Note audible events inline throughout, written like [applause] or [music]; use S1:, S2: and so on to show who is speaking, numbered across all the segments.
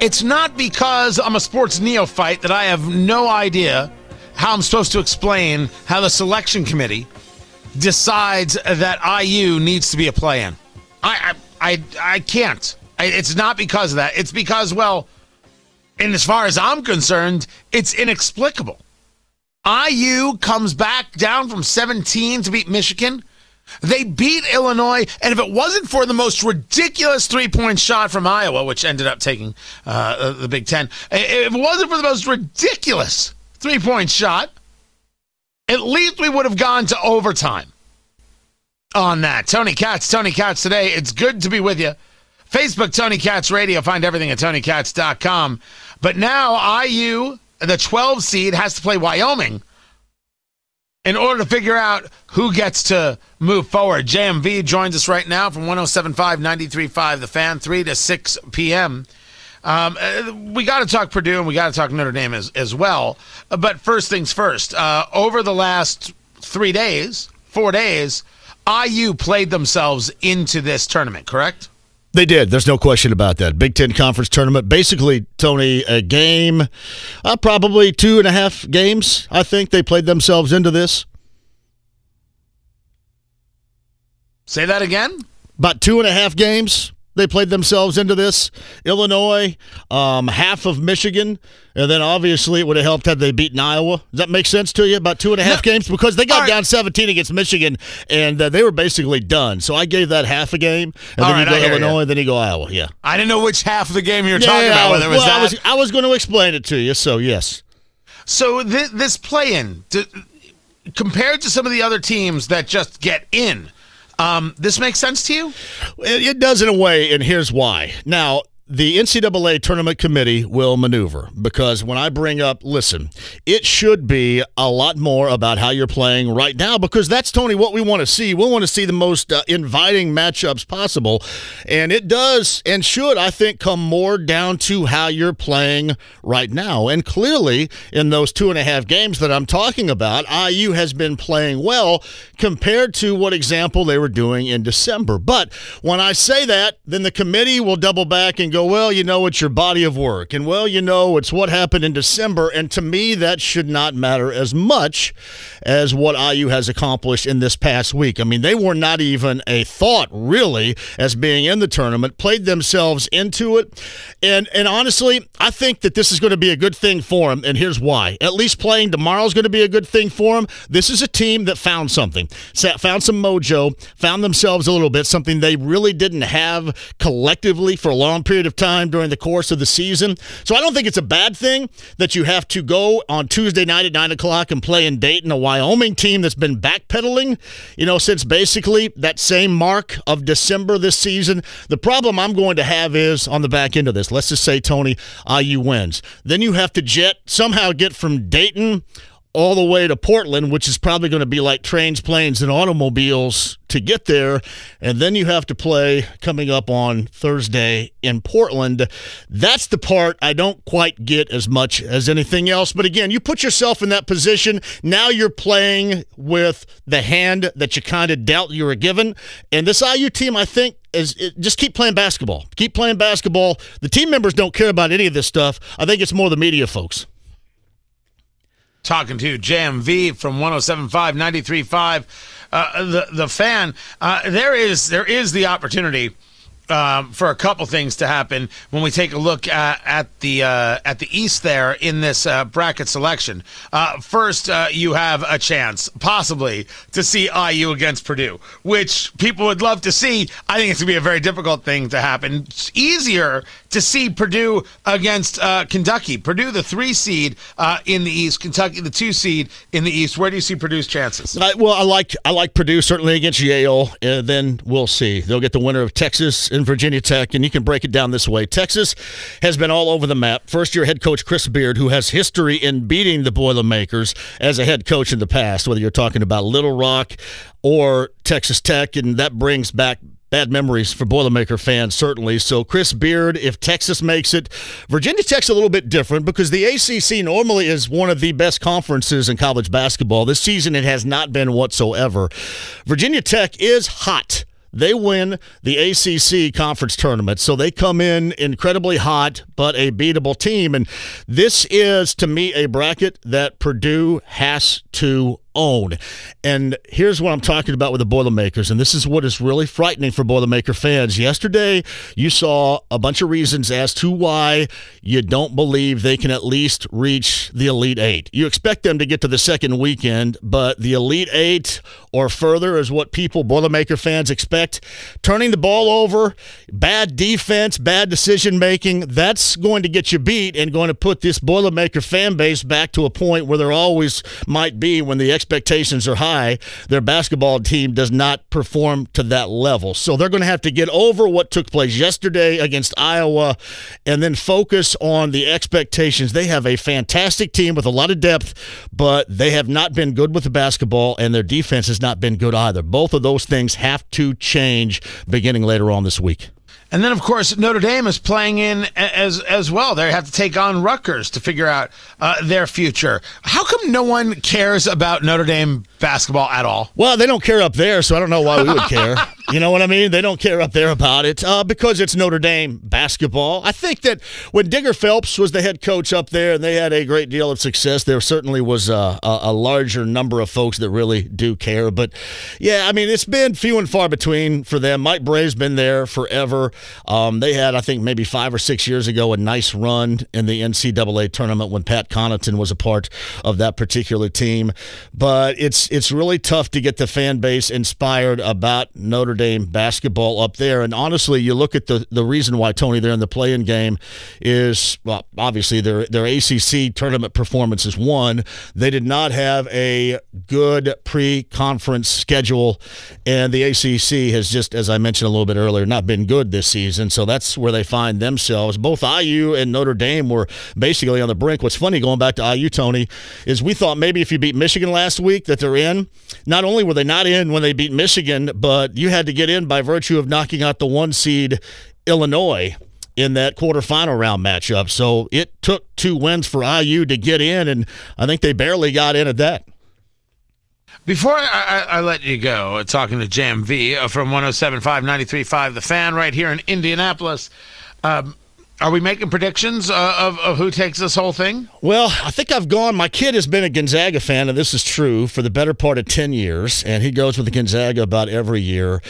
S1: it's not because I'm a sports neophyte that I have no idea how I'm supposed to explain how the selection committee decides that IU needs to be a play-in. I I I, I can't. I, it's not because of that. It's because well, and as far as I'm concerned, it's inexplicable. IU comes back down from 17 to beat Michigan. They beat Illinois, and if it wasn't for the most ridiculous three point shot from Iowa, which ended up taking uh, the Big Ten, if it wasn't for the most ridiculous three point shot, at least we would have gone to overtime on that. Tony Katz, Tony Katz today. It's good to be with you. Facebook, Tony Katz Radio. Find everything at TonyKatz.com. But now IU, the 12 seed, has to play Wyoming in order to figure out who gets to move forward. JMV joins us right now from 1075 935 The Fan, 3 to 6 p.m. Um, uh, we got to talk Purdue and we got to talk Notre Dame as, as well. But first things first, uh, over the last three days, four days, IU played themselves into this tournament, correct?
S2: They did. There's no question about that. Big Ten Conference tournament. Basically, Tony, a game, uh, probably two and a half games, I think they played themselves into this.
S1: Say that again?
S2: About two and a half games they played themselves into this. Illinois, um, half of Michigan, and then obviously it would have helped had they beaten Iowa. Does that make sense to you? About two and a half no. games because they got right. down 17 against Michigan, and uh, they were basically done. So I gave that half a game, and All then right, you go Illinois, you. then you go Iowa. Yeah.
S1: I didn't know which half of the game you were yeah, talking about. Whether it was
S2: well,
S1: that.
S2: I was, I was going to explain it to you. So yes.
S1: So th- this play-in, compared to some of the other teams that just get in um, this makes sense to you?
S2: It, it does in a way, and here's why. Now, the NCAA tournament committee will maneuver because when I bring up, listen, it should be a lot more about how you're playing right now because that's, Tony, what we want to see. We want to see the most uh, inviting matchups possible. And it does and should, I think, come more down to how you're playing right now. And clearly, in those two and a half games that I'm talking about, IU has been playing well compared to what example they were doing in December. But when I say that, then the committee will double back and go, go, well, you know, it's your body of work. And, well, you know, it's what happened in December. And to me, that should not matter as much as what IU has accomplished in this past week. I mean, they were not even a thought, really, as being in the tournament, played themselves into it. And, and honestly, I think that this is going to be a good thing for them. And here's why. At least playing tomorrow is going to be a good thing for them. This is a team that found something, found some mojo, found themselves a little bit, something they really didn't have collectively for a long period of time during the course of the season. So I don't think it's a bad thing that you have to go on Tuesday night at 9 o'clock and play in Dayton, a Wyoming team that's been backpedaling, you know, since basically that same mark of December this season. The problem I'm going to have is on the back end of this. Let's just say, Tony, IU wins. Then you have to jet, somehow get from Dayton all the way to Portland, which is probably going to be like trains, planes, and automobiles to get there. And then you have to play coming up on Thursday in Portland. That's the part I don't quite get as much as anything else. But again, you put yourself in that position. Now you're playing with the hand that you kind of dealt you were given. And this IU team, I think, is just keep playing basketball. Keep playing basketball. The team members don't care about any of this stuff. I think it's more the media folks
S1: talking to JMV from 1075 935 uh, the the fan uh, there is there is the opportunity um, for a couple things to happen when we take a look at, at the uh, at the East there in this uh, bracket selection. Uh, first, uh, you have a chance possibly to see IU against Purdue, which people would love to see. I think it's gonna be a very difficult thing to happen. It's easier to see Purdue against uh, Kentucky. Purdue, the three seed uh, in the East, Kentucky, the two seed in the East. Where do you see Purdue's chances?
S2: well, I like I like Purdue certainly against Yale. and then we'll see. They'll get the winner of Texas Virginia Tech, and you can break it down this way. Texas has been all over the map. First year head coach Chris Beard, who has history in beating the Boilermakers as a head coach in the past, whether you're talking about Little Rock or Texas Tech, and that brings back bad memories for Boilermaker fans, certainly. So, Chris Beard, if Texas makes it, Virginia Tech's a little bit different because the ACC normally is one of the best conferences in college basketball. This season, it has not been whatsoever. Virginia Tech is hot. They win the ACC conference tournament. So they come in incredibly hot, but a beatable team. And this is, to me, a bracket that Purdue has to own. And here's what I'm talking about with the Boilermakers, and this is what is really frightening for Boilermaker fans. Yesterday, you saw a bunch of reasons as to why you don't believe they can at least reach the Elite Eight. You expect them to get to the second weekend, but the Elite Eight or further is what people, Boilermaker fans, expect. Turning the ball over, bad defense, bad decision making, that's going to get you beat and going to put this Boilermaker fan base back to a point where there always might be when the expectations are high. Their basketball team does not perform to that level. So they're going to have to get over what took place yesterday against Iowa and then focus on the expectations. They have a fantastic team with a lot of depth, but they have not been good with the basketball, and their defense has not been good either. Both of those things have to change beginning later on this week.
S1: And then, of course, Notre Dame is playing in as as well. They have to take on Rutgers to figure out uh, their future. How come no one cares about Notre Dame basketball at all?
S2: Well, they don't care up there, so I don't know why we would care. [laughs] You know what I mean? They don't care up there about it uh, because it's Notre Dame basketball. I think that when Digger Phelps was the head coach up there and they had a great deal of success, there certainly was a, a, a larger number of folks that really do care. But yeah, I mean, it's been few and far between for them. Mike Brey's been there forever. Um, they had, I think, maybe five or six years ago, a nice run in the NCAA tournament when Pat Connaughton was a part of that particular team. But it's it's really tough to get the fan base inspired about Notre Dame basketball up there. And honestly, you look at the, the reason why Tony they're in the playing game is well, obviously their their ACC tournament performance is one. They did not have a good pre-conference schedule, and the ACC has just, as I mentioned a little bit earlier, not been good this season. So that's where they find themselves. Both IU and Notre Dame were basically on the brink. What's funny going back to IU, Tony, is we thought maybe if you beat Michigan last week that they're in. Not only were they not in when they beat Michigan, but you had to get in by virtue of knocking out the one seed Illinois in that quarterfinal round matchup. So it took two wins for IU to get in, and I think they barely got in at that.
S1: Before I, I, I let you go, uh, talking to JMV uh, from 107.5, 93.5, The Fan right here in Indianapolis. Um, are we making predictions uh, of, of who takes this whole thing?
S2: Well, I think I've gone. My kid has been a Gonzaga fan, and this is true for the better part of 10 years, and he goes with the Gonzaga about every year.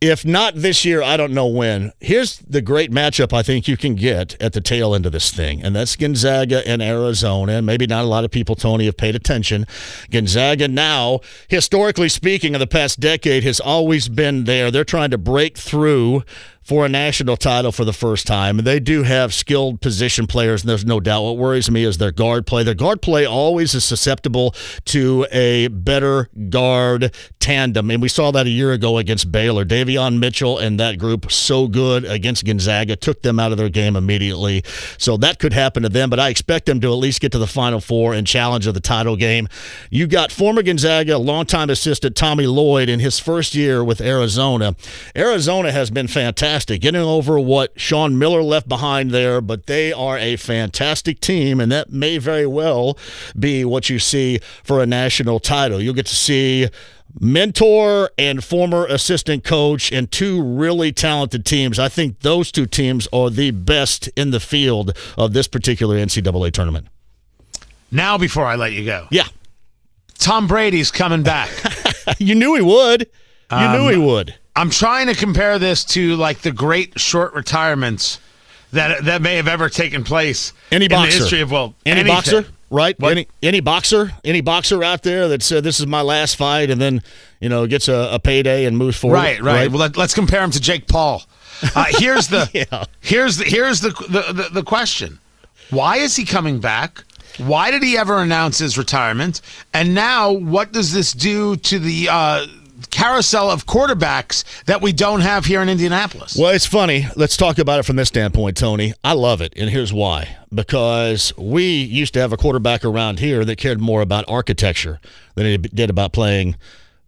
S2: If not this year, I don't know when. Here's the great matchup I think you can get at the tail end of this thing, and that's Gonzaga and Arizona. Maybe not a lot of people, Tony, have paid attention. Gonzaga now, historically speaking, in the past decade, has always been there. They're trying to break through for a national title for the first time. And they do have skilled position players, and there's no doubt. What worries me is their guard play. Their guard play always is susceptible to a better guard tandem. And we saw that a year ago against Baylor. Davion Mitchell and that group so good against Gonzaga, took them out of their game immediately. So that could happen to them, but I expect them to at least get to the Final Four and challenge of the title game. You got former Gonzaga, longtime assistant Tommy Lloyd in his first year with Arizona. Arizona has been fantastic fantastic. Getting over what Sean Miller left behind there, but they are a fantastic team, and that may very well be what you see for a national title. You'll get to see mentor and former assistant coach and two really talented teams. I think those two teams are the best in the field of this particular NCAA tournament.
S1: Now, before I let you go,
S2: yeah,
S1: Tom Brady's coming back. [laughs]
S2: you knew he would. You um, knew he would.
S1: I'm trying to compare this to like the great short retirements that that may have ever taken place
S2: any
S1: in
S2: boxer.
S1: the history of well
S2: any
S1: anything.
S2: boxer right what? any any boxer any boxer out there that said this is my last fight and then you know gets a, a payday and moves forward
S1: right right, right? well let, us compare him to Jake Paul uh, here's the [laughs] yeah. here's the here's the, the the the question why is he coming back why did he ever announce his retirement and now what does this do to the uh carousel of quarterbacks that we don't have here in Indianapolis.
S2: Well, it's funny. Let's talk about it from this standpoint, Tony. I love it, and here's why. Because we used to have a quarterback around here that cared more about architecture than he did about playing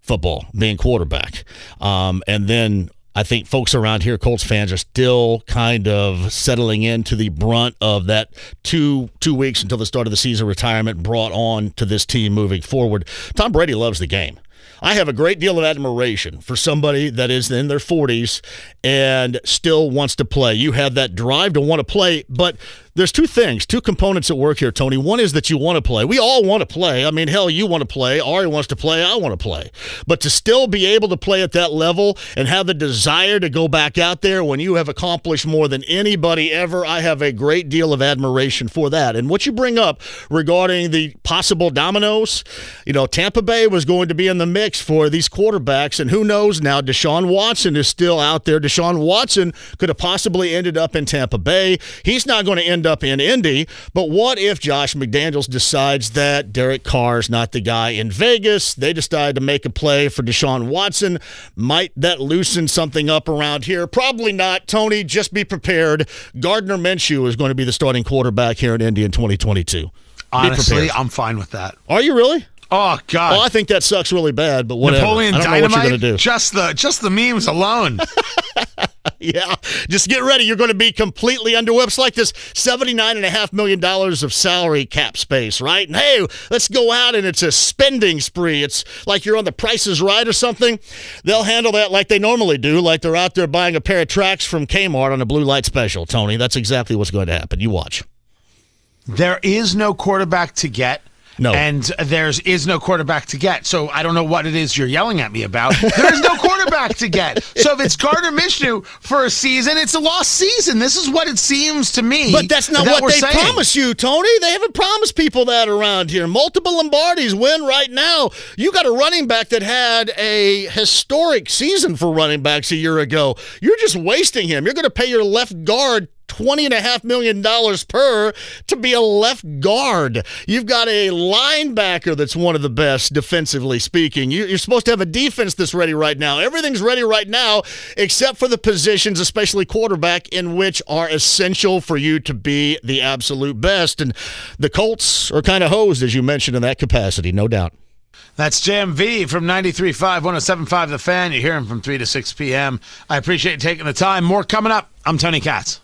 S2: football, being quarterback. Um, and then I think folks around here, Colts fans, are still kind of settling into the brunt of that two two weeks until the start of the season retirement brought on to this team moving forward. Tom Brady loves the game. I have a great deal of admiration for somebody that is in their 40s and still wants to play. You have that drive to want to play, but there's two things, two components at work here, Tony. One is that you want to play. We all want to play. I mean, hell, you want to play. Ari wants to play. I want to play. But to still be able to play at that level and have the desire to go back out there when you have accomplished more than anybody ever, I have a great deal of admiration for that. And what you bring up regarding the possible dominoes, you know, Tampa Bay was going to be in the mix for these quarterbacks. And who knows now, Deshaun Watson is still out there. Deshaun Watson could have possibly ended up in Tampa Bay. He's not going to end up in Indy. But what if Josh McDaniels decides that Derek Carr's not the guy in Vegas? They decide to make a play for Deshaun Watson. Might that loosen something up around here? Probably not. Tony, just be prepared. Gardner Minshew is going to be the starting quarterback here in Indy in 2022.
S1: Honestly, I'm fine with that.
S2: Are you really?
S1: Oh God!
S2: Well, I think that sucks really bad, but whatever.
S1: Napoleon
S2: I don't
S1: Dynamite.
S2: know what you're going to do.
S1: Just the just the memes alone. [laughs]
S2: Yeah, just get ready. You're going to be completely underwhelmed. It's like this $79.5 million of salary cap space, right? And hey, let's go out and it's a spending spree. It's like you're on the prices right or something. They'll handle that like they normally do, like they're out there buying a pair of tracks from Kmart on a blue light special, Tony. That's exactly what's going to happen. You watch.
S1: there is no quarterback to get.
S2: No.
S1: And there's is no quarterback to get. So I don't know what it is you're yelling at me about. There is no quarterback to get. So if it's Gardner Minshew for a season, it's a lost season. This is what it seems to me.
S2: But that's not
S1: that
S2: what they
S1: saying.
S2: promise you, Tony. They haven't promised people that around here. Multiple Lombardis win right now. You got a running back that had a historic season for running backs a year ago. You're just wasting him. You're going to pay your left guard twenty and a half million dollars per to be a left guard. You've got a linebacker that's one of the best defensively speaking. You- You're supposed to have a defense that's ready right now. Everything's ready right now, except for the positions, especially quarterback, in which are essential for you to be the absolute best. And the Colts are kind of hosed, as you mentioned, in that capacity, no doubt.
S1: That's JMV from 93.5, 107.5 The Fan. You hear him from 3 to 6 p.m. I appreciate you taking the time. More coming up. I'm Tony Katz.